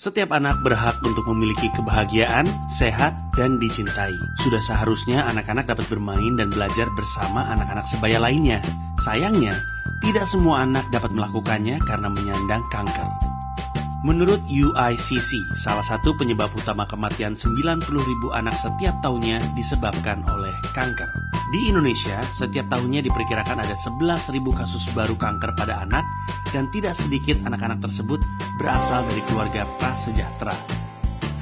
Setiap anak berhak untuk memiliki kebahagiaan, sehat, dan dicintai. Sudah seharusnya anak-anak dapat bermain dan belajar bersama anak-anak sebaya lainnya. Sayangnya, tidak semua anak dapat melakukannya karena menyandang kanker. Menurut UICC, salah satu penyebab utama kematian 90 ribu anak setiap tahunnya disebabkan oleh kanker. Di Indonesia, setiap tahunnya diperkirakan ada 11 ribu kasus baru kanker pada anak dan tidak sedikit anak-anak tersebut berasal dari keluarga prasejahtera.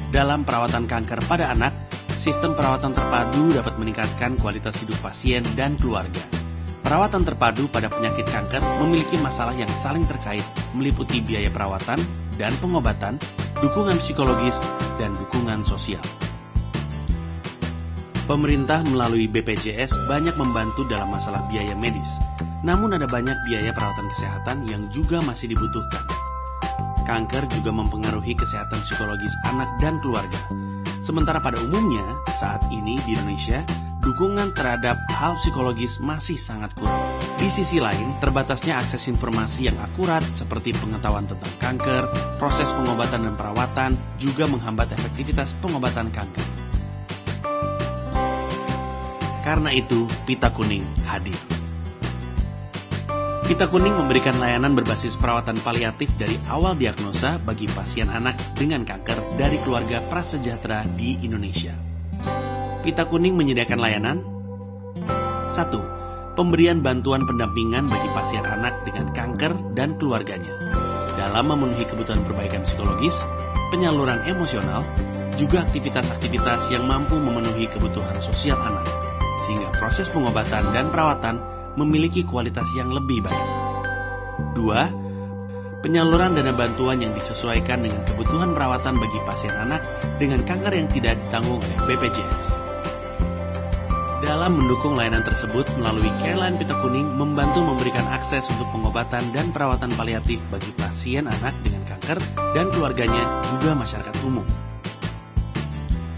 Dalam perawatan kanker pada anak, sistem perawatan terpadu dapat meningkatkan kualitas hidup pasien dan keluarga. Perawatan terpadu pada penyakit kanker memiliki masalah yang saling terkait, meliputi biaya perawatan dan pengobatan, dukungan psikologis, dan dukungan sosial. Pemerintah melalui BPJS banyak membantu dalam masalah biaya medis, namun ada banyak biaya perawatan kesehatan yang juga masih dibutuhkan. Kanker juga mempengaruhi kesehatan psikologis anak dan keluarga. Sementara pada umumnya, saat ini di Indonesia, dukungan terhadap hal psikologis masih sangat kurang. Di sisi lain, terbatasnya akses informasi yang akurat seperti pengetahuan tentang kanker, proses pengobatan dan perawatan juga menghambat efektivitas pengobatan kanker. Karena itu, Pita Kuning hadir. Pita Kuning memberikan layanan berbasis perawatan paliatif dari awal diagnosa bagi pasien anak dengan kanker dari keluarga prasejahtera di Indonesia. Pita Kuning menyediakan layanan 1. Pemberian bantuan pendampingan bagi pasien anak dengan kanker dan keluarganya dalam memenuhi kebutuhan perbaikan psikologis, penyaluran emosional, juga aktivitas-aktivitas yang mampu memenuhi kebutuhan sosial anak, sehingga proses pengobatan dan perawatan memiliki kualitas yang lebih baik. 2. Penyaluran dana bantuan yang disesuaikan dengan kebutuhan perawatan bagi pasien anak dengan kanker yang tidak ditanggung oleh BPJS. Dalam mendukung layanan tersebut melalui Careline Pita Kuning membantu memberikan akses untuk pengobatan dan perawatan paliatif bagi pasien anak dengan kanker dan keluarganya juga masyarakat umum.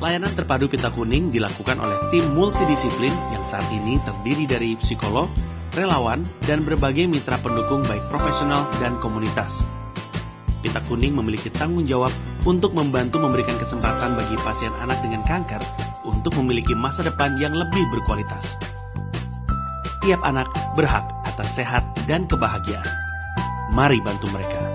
Layanan terpadu Pita Kuning dilakukan oleh tim multidisiplin yang saat ini terdiri dari psikolog, relawan, dan berbagai mitra pendukung baik profesional dan komunitas. Pita Kuning memiliki tanggung jawab untuk membantu memberikan kesempatan bagi pasien anak dengan kanker untuk memiliki masa depan yang lebih berkualitas. Tiap anak berhak atas sehat dan kebahagiaan. Mari bantu mereka.